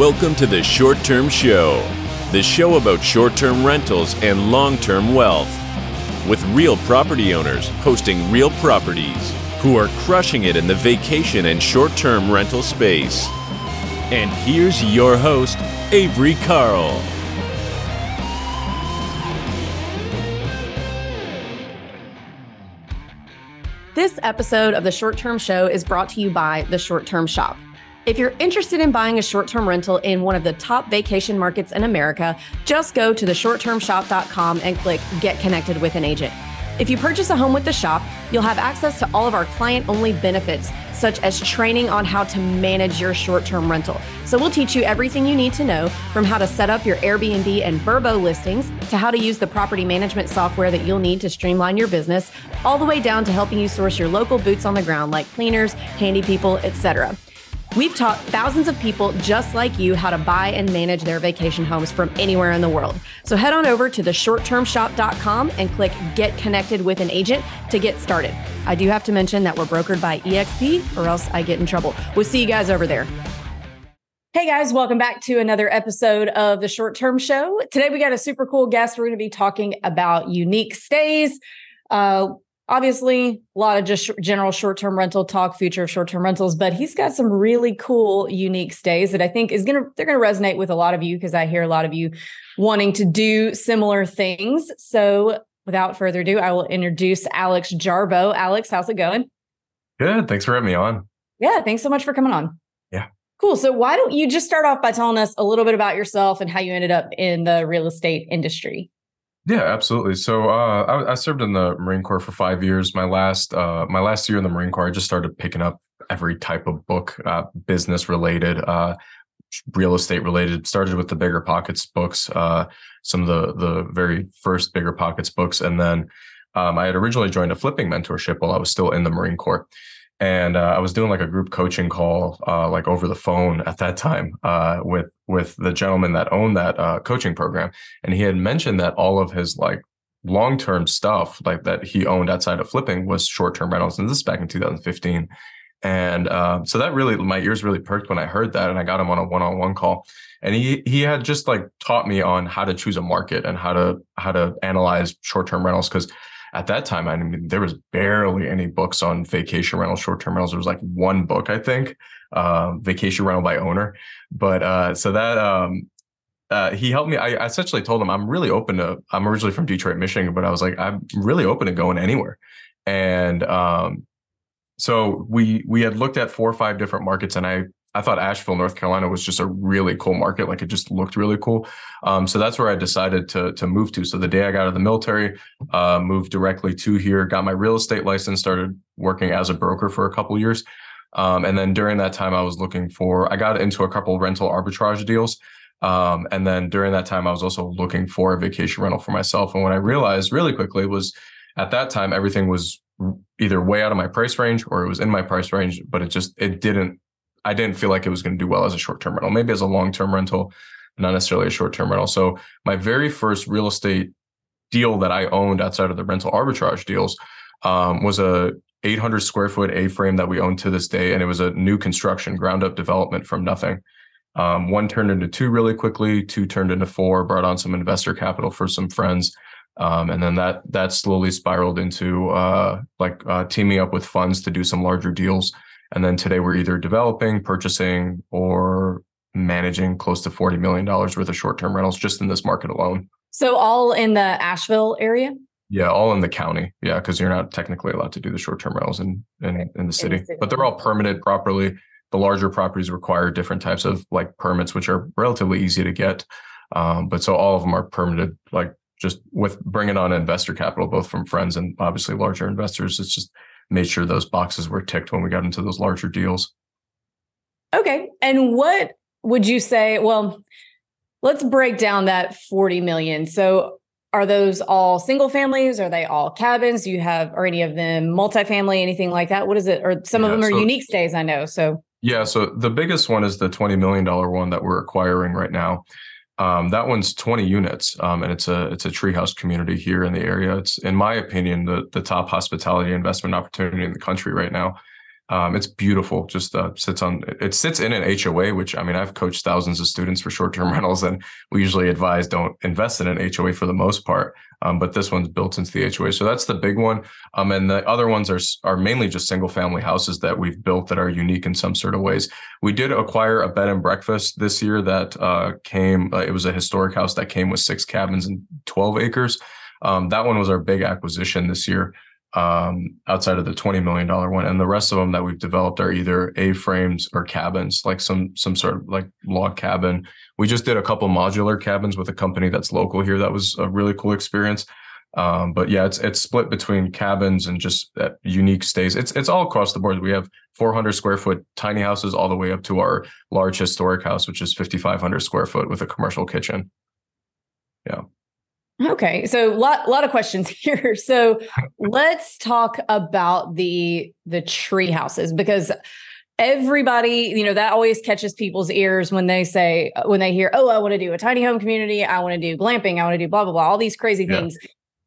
Welcome to the Short Term Show, the show about short term rentals and long term wealth. With real property owners hosting real properties who are crushing it in the vacation and short term rental space. And here's your host, Avery Carl. This episode of the Short Term Show is brought to you by The Short Term Shop. If you're interested in buying a short term rental in one of the top vacation markets in America, just go to theshorttermshop.com and click Get Connected with an Agent. If you purchase a home with the shop, you'll have access to all of our client only benefits, such as training on how to manage your short term rental. So, we'll teach you everything you need to know from how to set up your Airbnb and Vrbo listings to how to use the property management software that you'll need to streamline your business, all the way down to helping you source your local boots on the ground like cleaners, handy people, etc. We've taught thousands of people just like you how to buy and manage their vacation homes from anywhere in the world. So head on over to theshorttermshop.com and click Get Connected with an Agent to get started. I do have to mention that we're brokered by EXP or else I get in trouble. We'll see you guys over there. Hey guys, welcome back to another episode of the Short Term Show. Today we got a super cool guest. We're going to be talking about unique stays. Uh, obviously a lot of just general short-term rental talk future of short-term rentals but he's got some really cool unique stays that i think is gonna they're gonna resonate with a lot of you because i hear a lot of you wanting to do similar things. So without further ado i will introduce alex jarbo. Alex how's it going? Good. Thanks for having me on. Yeah thanks so much for coming on. Yeah. Cool. So why don't you just start off by telling us a little bit about yourself and how you ended up in the real estate industry yeah, absolutely. So uh, I, I, served in the Marine Corps for five years. My last uh, my last year in the Marine Corps, I just started picking up every type of book, uh, business related, uh, real estate related. Started with the Bigger Pockets books, uh, some of the the very first Bigger Pockets books, and then um, I had originally joined a flipping mentorship while I was still in the Marine Corps and uh, I was doing like a group coaching call, uh, like over the phone at that time, uh, with with the gentleman that owned that uh, coaching program, and he had mentioned that all of his like long term stuff, like that he owned outside of flipping, was short term rentals, and this is back in 2015, and uh, so that really my ears really perked when I heard that, and I got him on a one on one call, and he he had just like taught me on how to choose a market and how to how to analyze short term rentals because at that time, I mean, there was barely any books on vacation rental, short term rentals. There was like one book, I think, uh, Vacation Rental by Owner. But uh, so that um, uh, he helped me. I, essentially told him I'm really open to. I'm originally from Detroit, Michigan, but I was like, I'm really open to going anywhere. And um, so we we had looked at four or five different markets, and I I thought Asheville, North Carolina was just a really cool market. Like it just looked really cool. Um, so that's where I decided to to move to. So the day I got out of the military, uh, moved directly to here, got my real estate license, started working as a broker for a couple years. Um, and then during that time, I was looking for, I got into a couple rental arbitrage deals. Um, and then during that time, I was also looking for a vacation rental for myself. And what I realized really quickly was at that time, everything was either way out of my price range or it was in my price range, but it just, it didn't I didn't feel like it was going to do well as a short term rental, maybe as a long term rental, not necessarily a short term rental. So my very first real estate deal that I owned outside of the rental arbitrage deals um, was a 800 square foot A frame that we own to this day, and it was a new construction, ground up development from nothing. Um, one turned into two really quickly, two turned into four, brought on some investor capital for some friends. Um, and then that that slowly spiraled into uh, like uh, teaming up with funds to do some larger deals. And then today we're either developing, purchasing, or managing close to $40 million worth of short term rentals just in this market alone. So, all in the Asheville area? Yeah, all in the county. Yeah, because you're not technically allowed to do the short term rentals in, in, in, the city, in the city, but they're all permitted properly. The larger properties require different types of like permits, which are relatively easy to get. Um, but so all of them are permitted, like just with bringing on investor capital, both from friends and obviously larger investors. It's just made sure those boxes were ticked when we got into those larger deals. Okay. And what would you say? Well, let's break down that 40 million. So are those all single families? Are they all cabins? Do you have, are any of them multifamily, anything like that? What is it? Or some yeah, of them are so, unique stays, I know. So yeah. So the biggest one is the $20 million one that we're acquiring right now. Um, that one's 20 units, um, and it's a it's a treehouse community here in the area. It's, in my opinion, the the top hospitality investment opportunity in the country right now. Um, it's beautiful. Just uh, sits on it sits in an HOA, which I mean I've coached thousands of students for short term rentals, and we usually advise don't invest in an HOA for the most part. Um, but this one's built into the HOA, so that's the big one. Um, and the other ones are are mainly just single family houses that we've built that are unique in some sort of ways. We did acquire a bed and breakfast this year that uh, came. Uh, it was a historic house that came with six cabins and twelve acres. Um, that one was our big acquisition this year um, outside of the $20 million one. one, And the rest of them that we've developed are either A-frames or cabins, like some some sort of like log cabin. We just did a couple modular cabins with a company that's local here. That was a really cool experience. Um, but yeah, it's it's split between cabins and just unique stays. It's it's all across the board. We have 400 square foot tiny houses all the way up to our large historic house, which is 5,500 square foot with a commercial kitchen. Yeah. Okay, so a lot lot of questions here. So let's talk about the the tree houses because everybody, you know, that always catches people's ears when they say when they hear, "Oh, I want to do a tiny home community, I want to do glamping, I want to do blah blah blah, all these crazy yeah. things."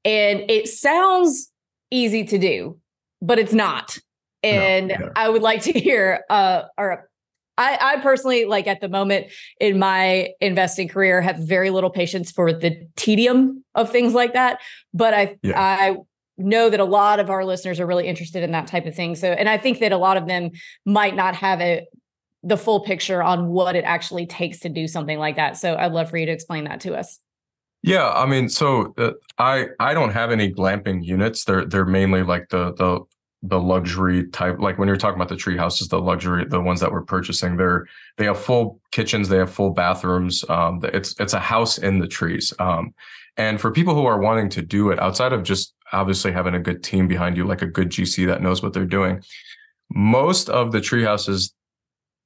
And it sounds easy to do, but it's not. And no, yeah. I would like to hear uh or I, I personally, like at the moment in my investing career, have very little patience for the tedium of things like that. But I, yeah. I know that a lot of our listeners are really interested in that type of thing. So, and I think that a lot of them might not have it the full picture on what it actually takes to do something like that. So, I'd love for you to explain that to us. Yeah, I mean, so uh, I I don't have any glamping units. They're they're mainly like the the the luxury type like when you're talking about the tree houses the luxury the ones that we're purchasing they're they have full kitchens they have full bathrooms um, it's it's a house in the trees um, and for people who are wanting to do it outside of just obviously having a good team behind you like a good gc that knows what they're doing most of the tree houses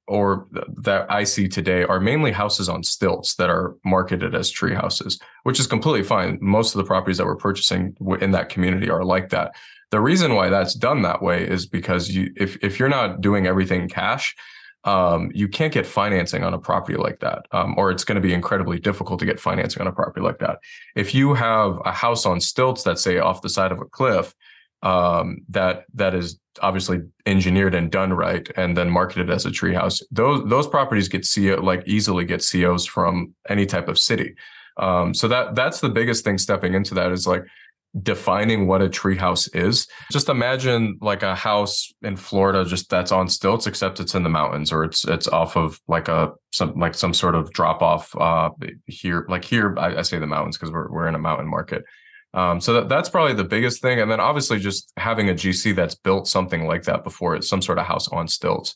or that I see today are mainly houses on stilts that are marketed as tree houses, which is completely fine. Most of the properties that we're purchasing in that community are like that. The reason why that's done that way is because you if if you're not doing everything cash, um, you can't get financing on a property like that, um, or it's going to be incredibly difficult to get financing on a property like that. If you have a house on stilts that say off the side of a cliff, um, that that is obviously engineered and done right, and then marketed as a treehouse, those those properties get CO like easily get COs from any type of city. Um, so that that's the biggest thing stepping into that is like defining what a treehouse is. Just imagine like a house in Florida, just that's on stilts, except it's in the mountains or it's it's off of like a some like some sort of drop off uh here. Like here, I, I say the mountains because we're we're in a mountain market. Um, so that, that's probably the biggest thing. And then obviously just having a GC that's built something like that before, it's some sort of house on stilts.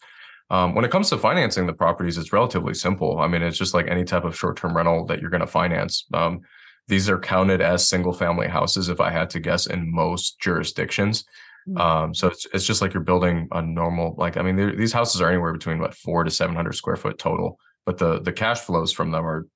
Um, when it comes to financing the properties, it's relatively simple. I mean, it's just like any type of short term rental that you're going to finance. Um, these are counted as single family houses, if I had to guess, in most jurisdictions. Mm-hmm. Um, so it's it's just like you're building a normal, like I mean, these houses are anywhere between what four to seven hundred square foot total, but the the cash flows from them are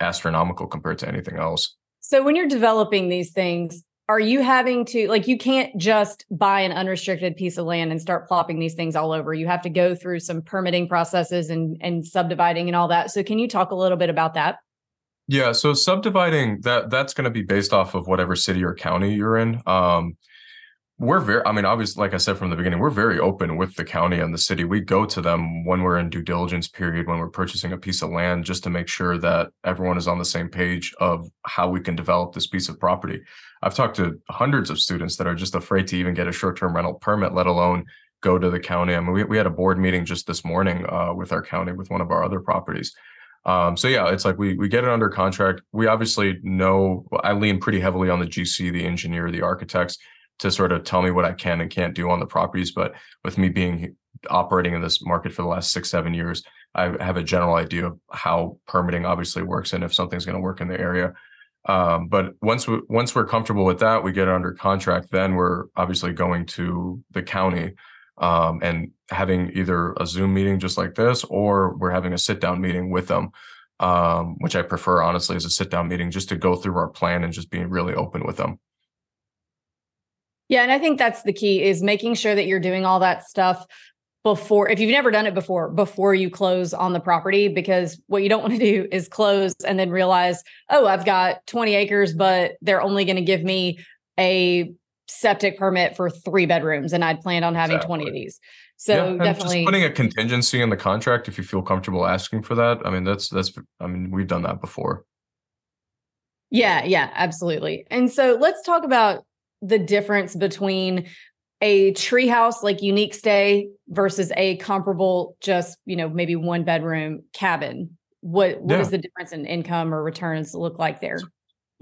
astronomical compared to anything else. So when you're developing these things, are you having to like you can't just buy an unrestricted piece of land and start plopping these things all over you have to go through some permitting processes and and subdividing and all that so can you talk a little bit about that yeah, so subdividing that that's going to be based off of whatever city or county you're in. Um, we're very, I mean, obviously, like I said from the beginning, we're very open with the county and the city. We go to them when we're in due diligence period, when we're purchasing a piece of land, just to make sure that everyone is on the same page of how we can develop this piece of property. I've talked to hundreds of students that are just afraid to even get a short term rental permit, let alone go to the county. I mean, we, we had a board meeting just this morning uh, with our county with one of our other properties um, so yeah, it's like we we get it under contract. We obviously know I lean pretty heavily on the GC, the engineer, the architects to sort of tell me what I can and can't do on the properties. But with me being operating in this market for the last six, seven years, I have a general idea of how permitting obviously works and if something's going to work in the area. Um, but once we once we're comfortable with that, we get it under contract. Then we're obviously going to the county um, and having either a Zoom meeting just like this, or we're having a sit down meeting with them, um, which I prefer honestly as a sit down meeting just to go through our plan and just being really open with them. Yeah, and I think that's the key is making sure that you're doing all that stuff before if you've never done it before before you close on the property because what you don't want to do is close and then realize oh i've got 20 acres but they're only going to give me a septic permit for three bedrooms and I'd planned on having exactly. 20 of these. So yeah, definitely putting a contingency in the contract if you feel comfortable asking for that. I mean, that's that's I mean, we've done that before. Yeah, yeah, absolutely. And so let's talk about the difference between a treehouse like unique stay versus a comparable just, you know, maybe one bedroom cabin. What what yeah. does the difference in income or returns look like there?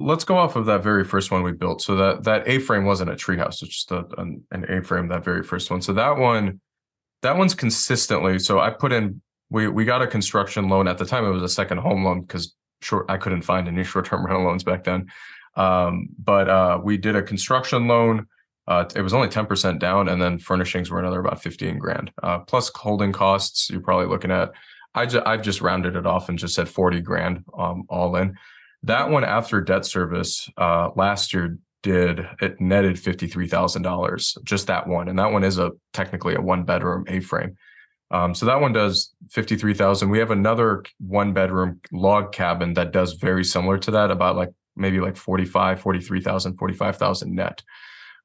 Let's go off of that very first one we built. So that that A frame wasn't a treehouse; it's just a, an, an A frame. That very first one. So that one, that one's consistently. So I put in. We we got a construction loan at the time. It was a second home loan because short I couldn't find any short term rental loans back then. Um, but uh, we did a construction loan. Uh, it was only 10% down, and then furnishings were another about 15 grand. Uh, plus holding costs, you're probably looking at. I ju- I've just rounded it off and just said 40 grand um, all in. That one after debt service uh, last year did it netted fifty three thousand dollars. Just that one, and that one is a technically a one bedroom A frame. Um, so that one does fifty three thousand. We have another one bedroom log cabin that does very similar to that, about like maybe like 45, 43,000, 45,000 net.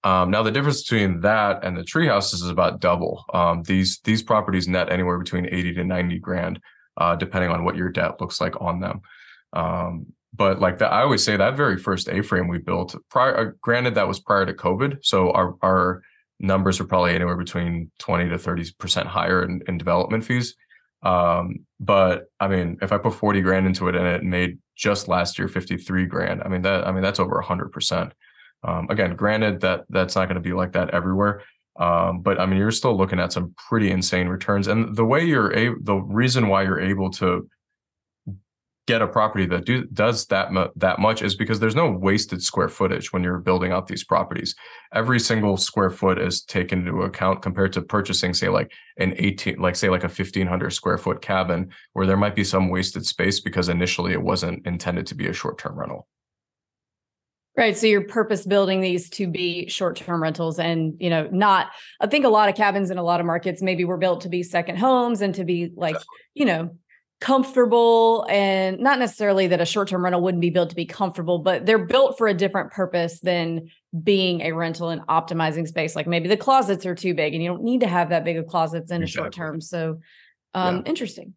Um, now the difference between that and the tree houses is about double. Um, these these properties net anywhere between 80 to 90 grand, uh, depending on what your debt looks like on them. Um, but like that, I always say that very first A-frame we built, prior, uh, granted that was prior to COVID, so our our numbers are probably anywhere between 20 to 30 percent higher in, in development fees. Um, but I mean, if I put 40 grand into it and it made just last year 53 grand, I mean that I mean that's over 100 percent. Um, again, granted that that's not going to be like that everywhere. Um, but I mean, you're still looking at some pretty insane returns, and the way you're able, the reason why you're able to get a property that do, does that mu- that much is because there's no wasted square footage when you're building out these properties. Every single square foot is taken into account compared to purchasing, say, like an 18, like say, like a 1500 square foot cabin where there might be some wasted space because initially it wasn't intended to be a short term rental. Right. So you're purpose building these to be short term rentals and, you know, not, I think a lot of cabins in a lot of markets maybe were built to be second homes and to be like, you know, comfortable and not necessarily that a short-term rental wouldn't be built to be comfortable but they're built for a different purpose than being a rental and optimizing space like maybe the closets are too big and you don't need to have that big of closets in exactly. a short term so um yeah. interesting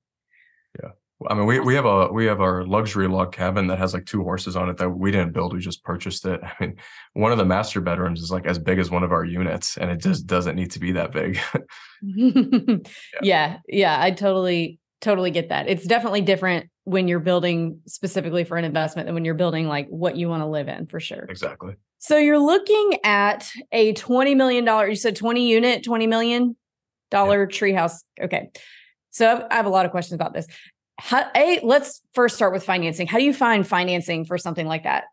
yeah I mean, we, we have a we have our luxury log cabin that has like two horses on it that we didn't build. We just purchased it. I mean, one of the master bedrooms is like as big as one of our units, and it just doesn't need to be that big. yeah. yeah, yeah, I totally totally get that. It's definitely different when you're building specifically for an investment than when you're building like what you want to live in for sure. Exactly. So you're looking at a $20 million, you said 20 unit, $20 million yeah. treehouse. Okay. So I have a lot of questions about this. How, a, let's first start with financing. How do you find financing for something like that?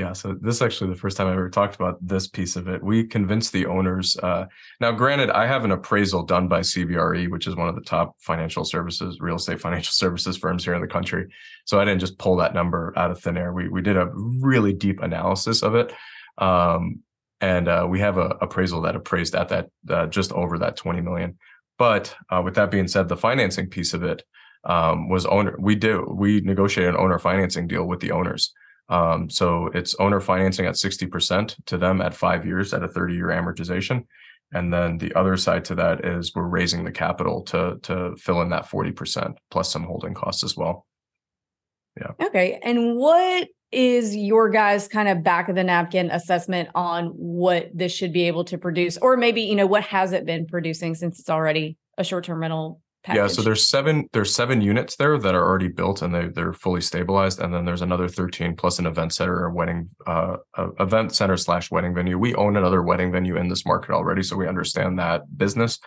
Yeah, so this is actually the first time I ever talked about this piece of it. We convinced the owners. Uh, now, granted, I have an appraisal done by CBRE, which is one of the top financial services, real estate financial services firms here in the country. So I didn't just pull that number out of thin air. We we did a really deep analysis of it, um, and uh, we have a appraisal that appraised at that uh, just over that twenty million. But uh, with that being said, the financing piece of it um, was owner. We do we negotiated an owner financing deal with the owners. Um, so it's owner financing at 60% to them at five years at a 30 year amortization. And then the other side to that is we're raising the capital to to fill in that 40% plus some holding costs as well. Yeah. Okay. And what is your guys kind of back of the napkin assessment on what this should be able to produce? Or maybe, you know, what has it been producing since it's already a short-term rental Package. Yeah, so there's seven there's seven units there that are already built and they they're fully stabilized, and then there's another 13 plus an event center a wedding uh, event center slash wedding venue. We own another wedding venue in this market already, so we understand that business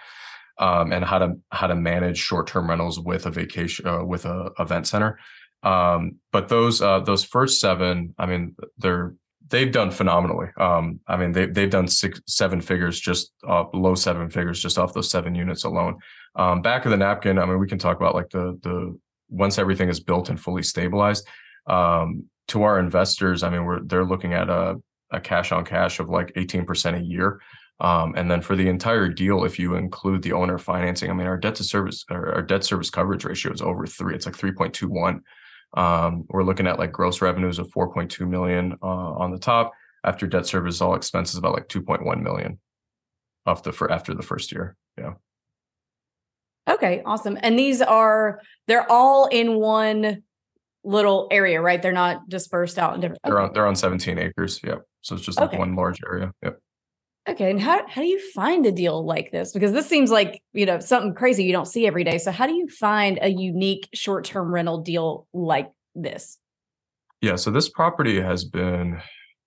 um, and how to how to manage short term rentals with a vacation uh, with a event center. Um, but those uh, those first seven, I mean, they're they've done phenomenally. Um, I mean, they they've done six seven figures just uh, low seven figures just off those seven units alone. Um, back of the napkin, I mean, we can talk about like the the once everything is built and fully stabilized. Um, to our investors, I mean, we're they're looking at a, a cash on cash of like 18% a year. Um, and then for the entire deal, if you include the owner financing, I mean, our debt to service, our, our debt service coverage ratio is over three. It's like 3.21. Um, we're looking at like gross revenues of 4.2 million uh, on the top. after debt service, all expenses, about like 2.1 million off the for after the first year. Yeah. Okay, awesome. And these are they're all in one little area, right? They're not dispersed out in different. They're on they're on 17 acres. Yep. So it's just like okay. one large area. Yep. Okay. And how how do you find a deal like this? Because this seems like, you know, something crazy you don't see every day. So how do you find a unique short-term rental deal like this? Yeah. So this property has been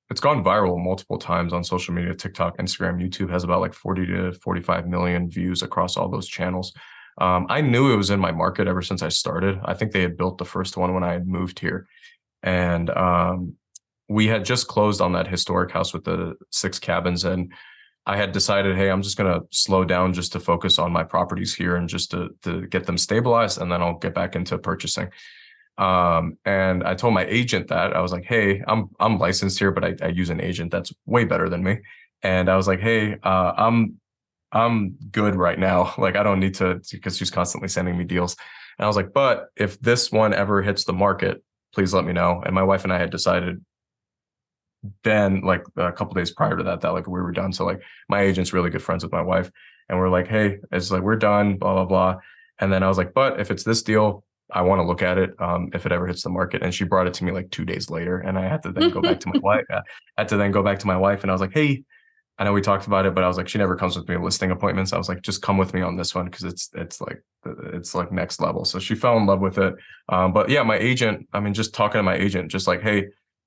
it's gone viral multiple times on social media, TikTok, Instagram, YouTube has about like 40 to 45 million views across all those channels. Um, I knew it was in my market ever since I started. I think they had built the first one when I had moved here. And um, we had just closed on that historic house with the six cabins. And I had decided, hey, I'm just going to slow down just to focus on my properties here and just to, to get them stabilized. And then I'll get back into purchasing. Um, and I told my agent that I was like, hey, I'm I'm licensed here, but I, I use an agent that's way better than me. And I was like, hey, uh, I'm I'm good right now. Like I don't need to because she's constantly sending me deals. And I was like, but if this one ever hits the market, please let me know. And my wife and I had decided then like a couple days prior to that that like we were done. So like my agent's really good friends with my wife. And we're like, hey, it's like we're done, blah, blah, blah. And then I was like, but if it's this deal, I want to look at it um, if it ever hits the market. And she brought it to me like two days later. And I had to then go back to my wife. I had to then go back to my wife and I was like, hey, I know we talked about it, but I was like, she never comes with me listing appointments. I was like, just come with me on this one because it's it's like it's like next level. So she fell in love with it. Um, but yeah, my agent, I mean, just talking to my agent, just like, hey,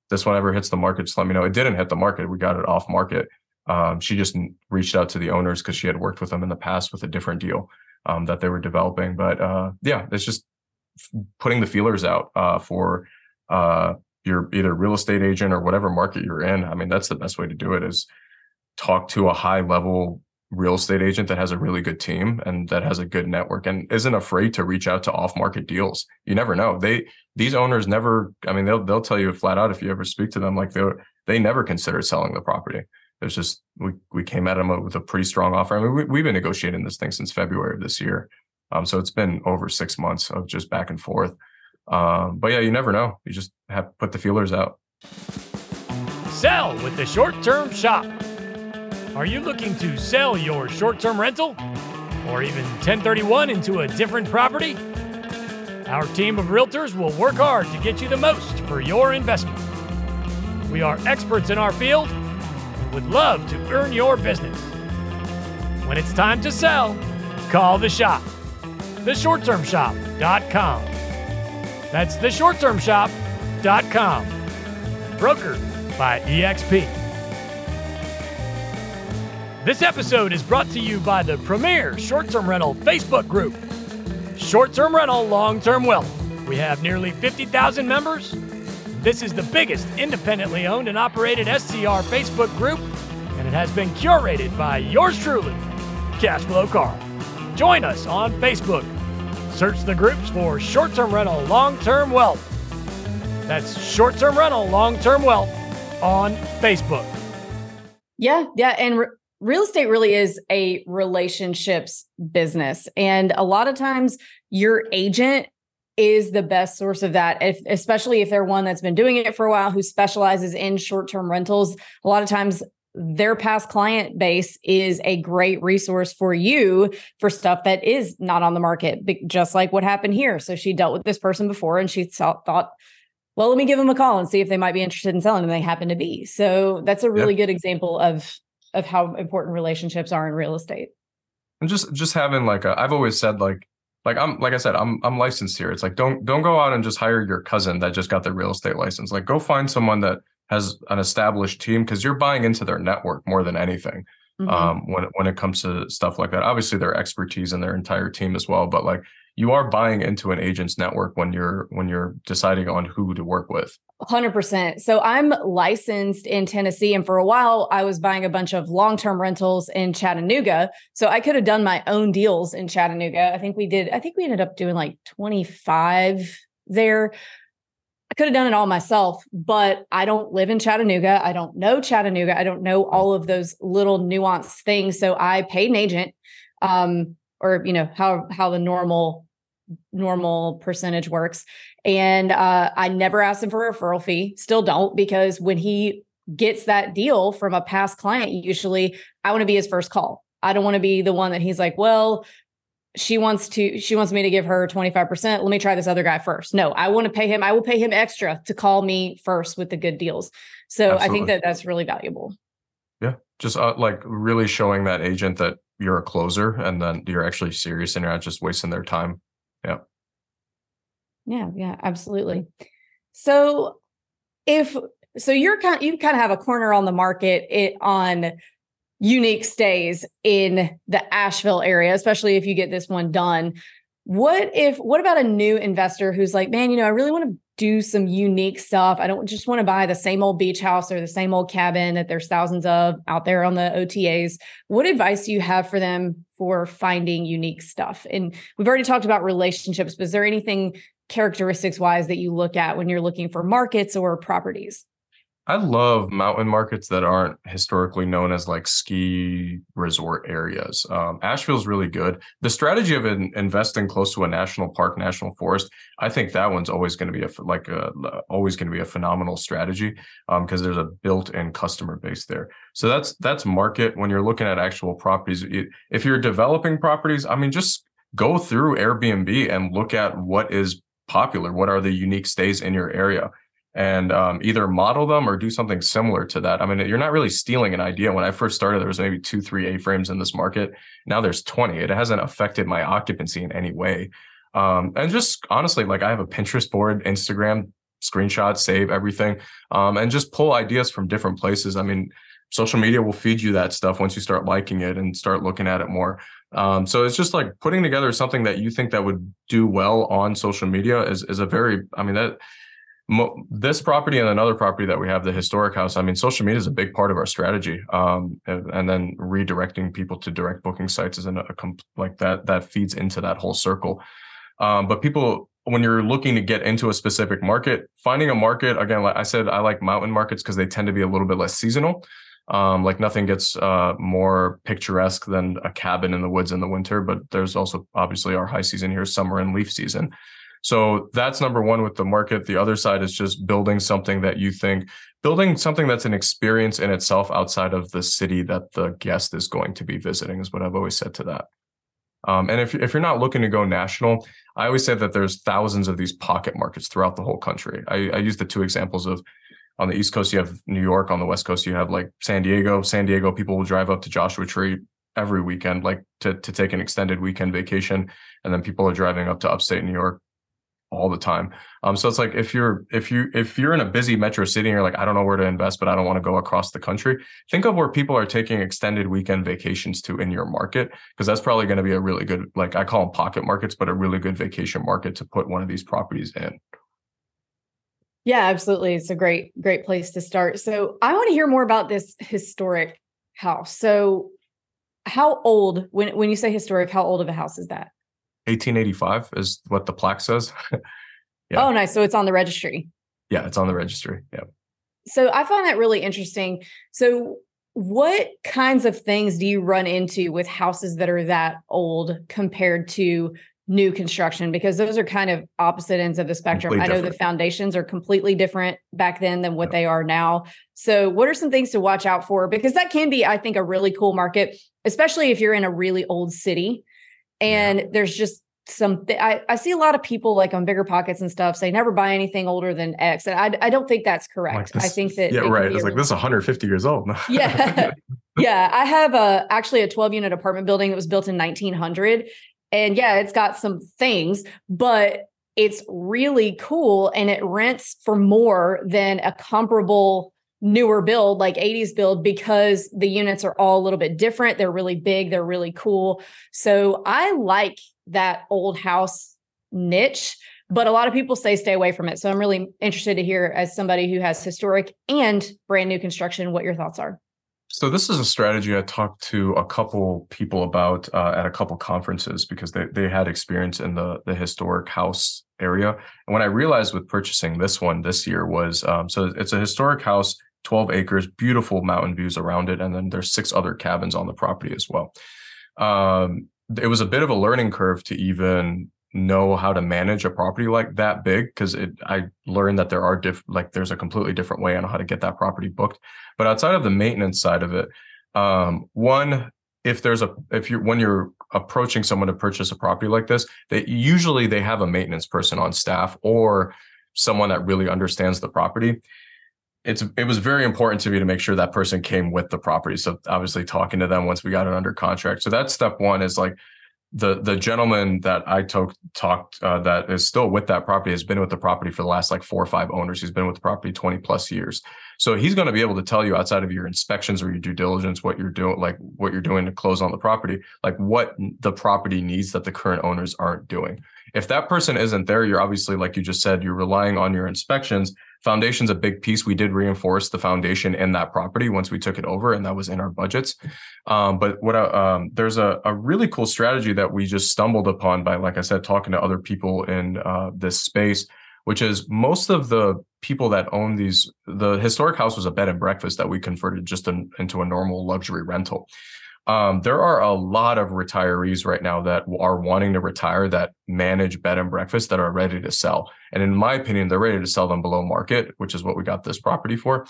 this one ever hits the market, just let me know. It didn't hit the market. We got it off market. Um, she just reached out to the owners because she had worked with them in the past with a different deal um, that they were developing. But uh, yeah, it's just putting the feelers out uh, for uh, your either real estate agent or whatever market you're in. I mean, that's the best way to do it is talk to a high level real estate agent that has a really good team and that has a good network and isn't afraid to reach out to off market deals. You never know. They these owners never I mean they'll they'll tell you flat out if you ever speak to them like they they never consider selling the property. There's just we we came at them with a pretty strong offer. I mean we, we've been negotiating this thing since February of this year. Um, so it's been over 6 months of just back and forth. Um, but yeah, you never know. You just have put the feelers out. Sell with the short-term shop. Are you looking to sell your short term rental or even 1031 into a different property? Our team of realtors will work hard to get you the most for your investment. We are experts in our field and would love to earn your business. When it's time to sell, call the shop. TheShortTermShop.com. That's TheShortTermShop.com. Brokered by EXP. This episode is brought to you by the premier short term rental Facebook group, Short Term Rental Long Term Wealth. We have nearly 50,000 members. This is the biggest independently owned and operated STR Facebook group, and it has been curated by yours truly, Cashflow Carl. Join us on Facebook. Search the groups for Short Term Rental Long Term Wealth. That's Short Term Rental Long Term Wealth on Facebook. Yeah, yeah. And re- real estate really is a relationships business. And a lot of times your agent is the best source of that, if, especially if they're one that's been doing it for a while, who specializes in short term rentals. A lot of times, their past client base is a great resource for you for stuff that is not on the market, just like what happened here. So she dealt with this person before and she thought, well, let me give them a call and see if they might be interested in selling. And they happen to be. So that's a really yep. good example of of how important relationships are in real estate. And just just having like a, I've always said like like I'm like I said I'm I'm licensed here. It's like don't don't go out and just hire your cousin that just got their real estate license. Like go find someone that has an established team because you're buying into their network more than anything. Mm-hmm. Um, when when it comes to stuff like that, obviously their expertise and their entire team as well. But like you are buying into an agent's network when you're when you're deciding on who to work with 100% so i'm licensed in tennessee and for a while i was buying a bunch of long-term rentals in chattanooga so i could have done my own deals in chattanooga i think we did i think we ended up doing like 25 there I could have done it all myself, but I don't live in Chattanooga. I don't know Chattanooga. I don't know all of those little nuanced things. So I paid an agent, um, or you know how how the normal normal percentage works. And uh, I never asked him for a referral fee, still don't, because when he gets that deal from a past client, usually I want to be his first call. I don't want to be the one that he's like, well, she wants to she wants me to give her 25% let me try this other guy first no i want to pay him i will pay him extra to call me first with the good deals so Absolutely. i think that that's really valuable yeah just uh, like really showing that agent that you're a closer and then you're actually serious and you're not just wasting their time yeah yeah yeah absolutely so if so you're kind you kind of have a corner on the market it on unique stays in the Asheville area, especially if you get this one done. What if, what about a new investor who's like, man, you know, I really want to do some unique stuff. I don't just want to buy the same old beach house or the same old cabin that there's thousands of out there on the OTAs. What advice do you have for them for finding unique stuff? And we've already talked about relationships, but is there anything characteristics wise that you look at when you're looking for markets or properties? I love mountain markets that aren't historically known as like ski resort areas. Um, Asheville's really good. The strategy of in, investing close to a national park, national forest, I think that one's always going to be a like a always going to be a phenomenal strategy because um, there's a built-in customer base there. So that's that's market when you're looking at actual properties. If you're developing properties, I mean, just go through Airbnb and look at what is popular. What are the unique stays in your area? And um, either model them or do something similar to that. I mean, you're not really stealing an idea. When I first started, there was maybe two, three A-frames in this market. Now there's 20. It hasn't affected my occupancy in any way. Um, and just honestly, like I have a Pinterest board, Instagram, screenshots, save everything, um, and just pull ideas from different places. I mean, social media will feed you that stuff once you start liking it and start looking at it more. Um, so it's just like putting together something that you think that would do well on social media is is a very, I mean that mo- this property and another property that we have, the historic house. I mean, social media is a big part of our strategy, um, and, and, then redirecting people to direct booking sites is a, comp- like that. That feeds into that whole circle. Um, but people, when you're looking to get into a specific market, finding a market again, like I said, I like mountain markets because they tend to be a little bit less seasonal. Um, like nothing gets uh, more picturesque than a cabin in the woods in the winter, but there's also obviously our high season here, summer and leaf season. So that's number one with the market. The other side is just building something that you think, building something that's an experience in itself outside of the city that the guest is going to be visiting, is what I've always said to that. Um, and if, if you're not looking to go national, I always say that there's thousands of these pocket markets throughout the whole country. I, I use the two examples of on the East Coast, you have New York. On the West Coast, you have like San Diego. San Diego, people will drive up to Joshua Tree every weekend, like to, to take an extended weekend vacation. And then people are driving up to upstate New York all the time. Um, so it's like if you're if you if you're in a busy metro city and you're like, I don't know where to invest, but I don't want to go across the country, think of where people are taking extended weekend vacations to in your market, because that's probably going to be a really good, like I call them pocket markets, but a really good vacation market to put one of these properties in. Yeah, absolutely. It's a great, great place to start. So I want to hear more about this historic house. So how old when when you say historic, how old of a house is that? 1885 is what the plaque says. yeah. Oh, nice. So it's on the registry. Yeah, it's on the registry. Yeah. So I find that really interesting. So, what kinds of things do you run into with houses that are that old compared to new construction? Because those are kind of opposite ends of the spectrum. Completely I know different. the foundations are completely different back then than what yeah. they are now. So, what are some things to watch out for? Because that can be, I think, a really cool market, especially if you're in a really old city and yeah. there's just some I, I see a lot of people like on bigger pockets and stuff say never buy anything older than X. And I, I don't think that's correct. Like this, I think that yeah, right. It's like this is 150 years old. yeah. yeah. I have a actually a 12 unit apartment building that was built in 1900. And yeah, it's got some things, but it's really cool and it rents for more than a comparable newer build like 80s build because the units are all a little bit different. They're really big they're really cool. So i like that old house niche but a lot of people say stay away from it. So i'm really interested to hear as somebody who has historic and brand new construction what your thoughts are. So this is a strategy I talked to a couple people about uh, at a couple conferences because they, they had experience in the the historic house area. And what I realized with purchasing this one this year was um, so it's a historic house 12 acres, beautiful mountain views around it. And then there's six other cabins on the property as well. Um, it was a bit of a learning curve to even know how to manage a property like that big because it I learned that there are diff like there's a completely different way on how to get that property booked. But outside of the maintenance side of it, um, one if there's a if you when you're approaching someone to purchase a property like this, they usually they have a maintenance person on staff or someone that really understands the property. It's it was very important to me to make sure that person came with the property. So obviously talking to them once we got it under contract. So that's step one is like the the gentleman that I talked talked uh, that is still with that property has been with the property for the last like four or five owners. He's been with the property 20 plus years. So he's going to be able to tell you outside of your inspections or your due diligence what you're doing, like what you're doing to close on the property, like what the property needs that the current owners aren't doing. If that person isn't there, you're obviously, like you just said, you're relying on your inspections. Foundation's a big piece. We did reinforce the foundation in that property once we took it over, and that was in our budgets. Um, but what um, there's a, a really cool strategy that we just stumbled upon by, like I said, talking to other people in uh, this space which is most of the people that own these the historic house was a bed and breakfast that we converted just in, into a normal luxury rental um, there are a lot of retirees right now that are wanting to retire that manage bed and breakfast that are ready to sell. And in my opinion they're ready to sell them below market which is what we got this property for.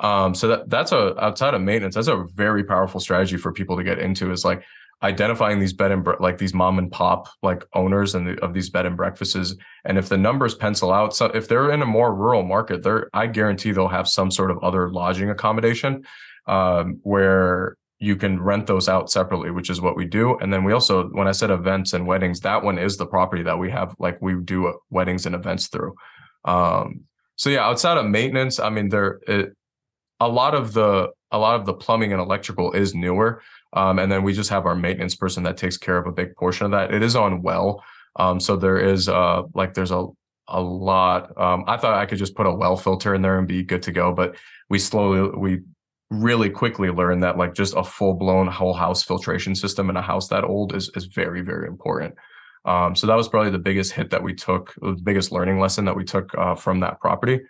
Um, so that that's a outside of maintenance that's a very powerful strategy for people to get into is like identifying these bed and bre- like these mom and pop like owners and the, of these bed and breakfasts. And if the numbers pencil out so if they're in a more rural market they're i guarantee they'll have some sort of other lodging accommodation um, where you can rent those out separately which is what we do and then we also when i said events and weddings that one is the property that we have like we do weddings and events through um, so yeah outside of maintenance i mean there it, a lot of the a lot of the plumbing and electrical is newer um, and then we just have our maintenance person that takes care of a big portion of that. It is on well. Um, so there is uh like there's a a lot. Um, I thought I could just put a well filter in there and be good to go, but we slowly we really quickly learned that like just a full blown whole house filtration system in a house that old is is very very important. Um, so that was probably the biggest hit that we took, the biggest learning lesson that we took uh, from that property.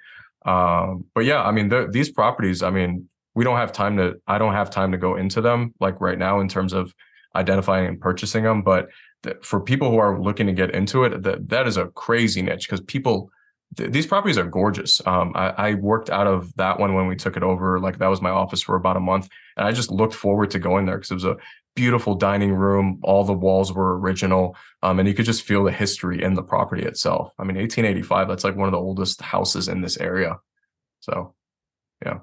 Um, but yeah, I mean, these properties, I mean, we don't have time to i don't have time to go into them like right now in terms of identifying and purchasing them but th- for people who are looking to get into it that that is a crazy niche because people th- these properties are gorgeous um, I, I, worked out of that one when we took it over like that was my office for about a month and i just looked forward to going there because it was a beautiful dining room all the walls were original um, and you could just feel the history in the property itself i mean 1885 that's like one of the oldest houses in this area so yeah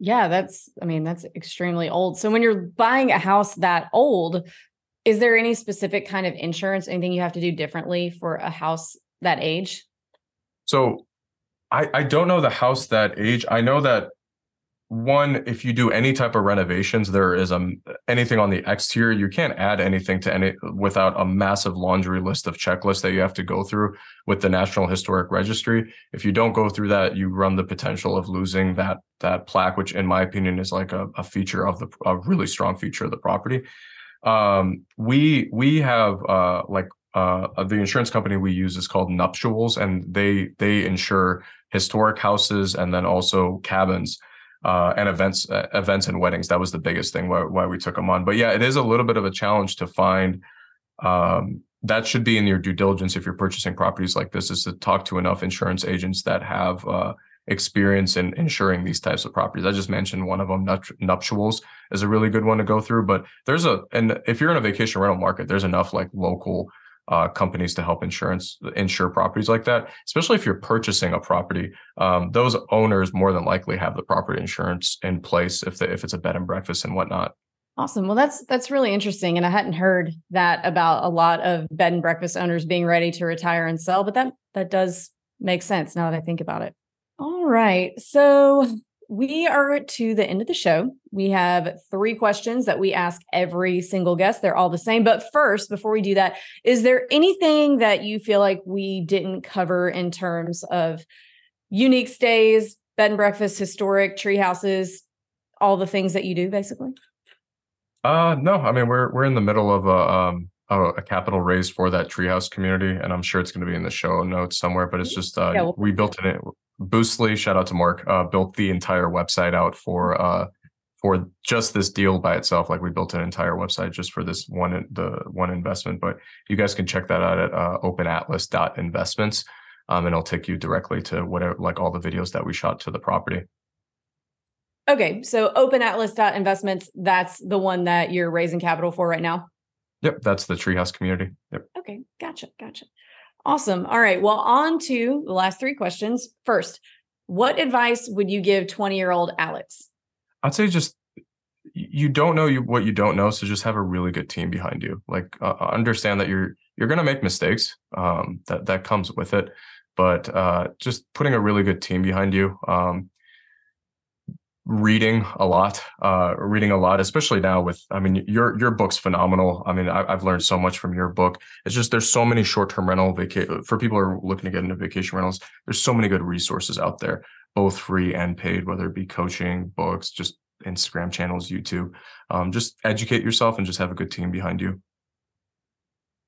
yeah, that's, I mean, that's extremely old. So when you're buying a house that old, is there any specific kind of insurance, anything you have to do differently for a house that age? So I, I don't know the house that age. I know that one if you do any type of renovations there is um anything on the exterior you can't add anything to any without a massive laundry list of checklists that you have to go through with the national historic registry if you don't go through that you run the potential of losing that that plaque which in my opinion is like a, a feature of the a really strong feature of the property um we we have uh like uh, the insurance company we use is called Nuptials, and they they insure historic houses and then also cabins uh, and events uh, events and weddings. That was the biggest thing why, why we took them on. But yeah, it is a little bit of a challenge to find. Um, that should be in your due diligence if you're purchasing properties like this is to talk to enough insurance agents that have uh, experience in insuring these types of properties. I just mentioned one of them, nuptials, is a really good one to go through. But there's a, and if you're in a vacation rental market, there's enough like local uh, companies to help insurance insure properties like that. Especially if you're purchasing a property, um, those owners more than likely have the property insurance in place if they, if it's a bed and breakfast and whatnot. Awesome. Well, that's that's really interesting, and I hadn't heard that about a lot of bed and breakfast owners being ready to retire and sell. But that that does make sense now that I think about it. All right. So we are to the end of the show. We have three questions that we ask every single guest. They're all the same. But first, before we do that, is there anything that you feel like we didn't cover in terms of unique stays, bed and breakfast, historic tree houses, all the things that you do basically? Uh no, I mean we're we're in the middle of a um a, capital raise for that treehouse community, and I'm sure it's going to be in the show notes somewhere. But it's just uh, yeah, well, we built it. Boostly, shout out to Mark, uh, built the entire website out for uh, for just this deal by itself. Like we built an entire website just for this one the one investment. But you guys can check that out at uh, openatlas.investments, um, and it'll take you directly to whatever like all the videos that we shot to the property. Okay, so openatlas.investments, that's the one that you're raising capital for right now. Yep, that's the Treehouse community. Yep. Okay, gotcha, gotcha. Awesome. All right. Well, on to the last three questions. First, what advice would you give 20 year old Alex? I'd say just you don't know what you don't know, so just have a really good team behind you. Like uh, uh understand that you're you're gonna make mistakes. Um, that that comes with it, but uh, just putting a really good team behind you. Um, reading a lot uh reading a lot especially now with i mean your your book's phenomenal. I mean I, have learned so much from your book. It's just there's so many short-term rental vacation for people who are looking to get into vacation rentals there's so many good resources out there both free and paid whether it be coaching books just instagram channels youtube. Um, just educate yourself and just have a good team behind you.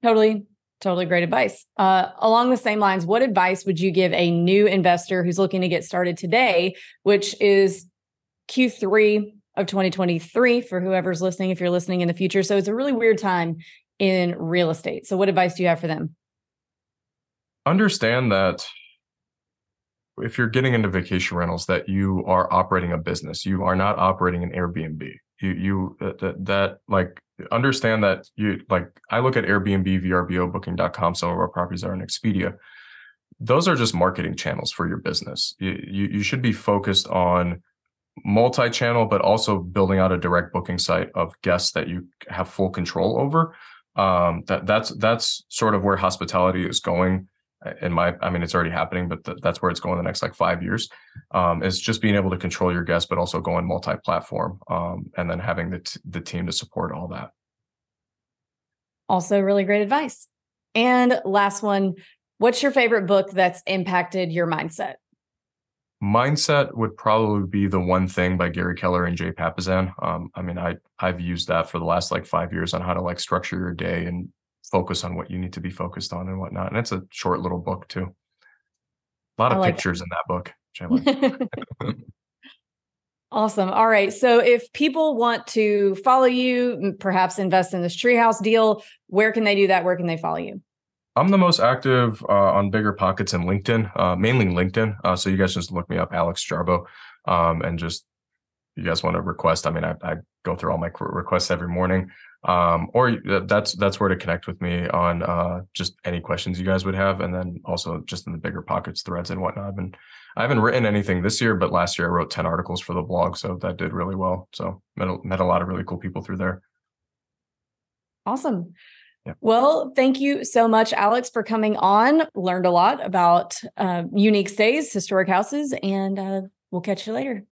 Totally totally great advice. Uh, along the same lines what advice would you give a new investor who's looking to get started today which is Q3 of 2023 for whoever's listening, if you're listening in the future. So it's a really weird time in real estate. So, what advice do you have for them? Understand that if you're getting into vacation rentals, that you are operating a business. You are not operating an Airbnb. You you uh, that, that like understand that you like I look at Airbnb, VRBO, Booking.com. Some of our properties are in Expedia. Those are just marketing channels for your business. You you, you should be focused on multi-channel, but also building out a direct booking site of guests that you have full control over. Um, that that's that's sort of where hospitality is going. In my, I mean, it's already happening, but th- that's where it's going the next like five years. Um, is just being able to control your guests, but also going multi-platform, um, and then having the t- the team to support all that. Also, really great advice. And last one, what's your favorite book that's impacted your mindset? Mindset would probably be the one thing by Gary Keller and Jay Papasan. Um, I mean, I I've used that for the last like five years on how to like structure your day and focus on what you need to be focused on and whatnot. And it's a short little book too. A lot of like pictures it. in that book, like. awesome. All right. So if people want to follow you, perhaps invest in this treehouse deal, where can they do that? Where can they follow you? I'm the most active uh, on Bigger Pockets and LinkedIn, uh, mainly LinkedIn. Uh, so you guys just look me up, Alex Jarbo, um, and just you guys want to request. I mean, I, I go through all my requests every morning, um, or that's that's where to connect with me on uh, just any questions you guys would have, and then also just in the Bigger Pockets threads and whatnot. And I haven't written anything this year, but last year I wrote ten articles for the blog, so that did really well. So met a, met a lot of really cool people through there. Awesome. Well, thank you so much, Alex, for coming on. Learned a lot about uh, unique stays, historic houses, and uh, we'll catch you later.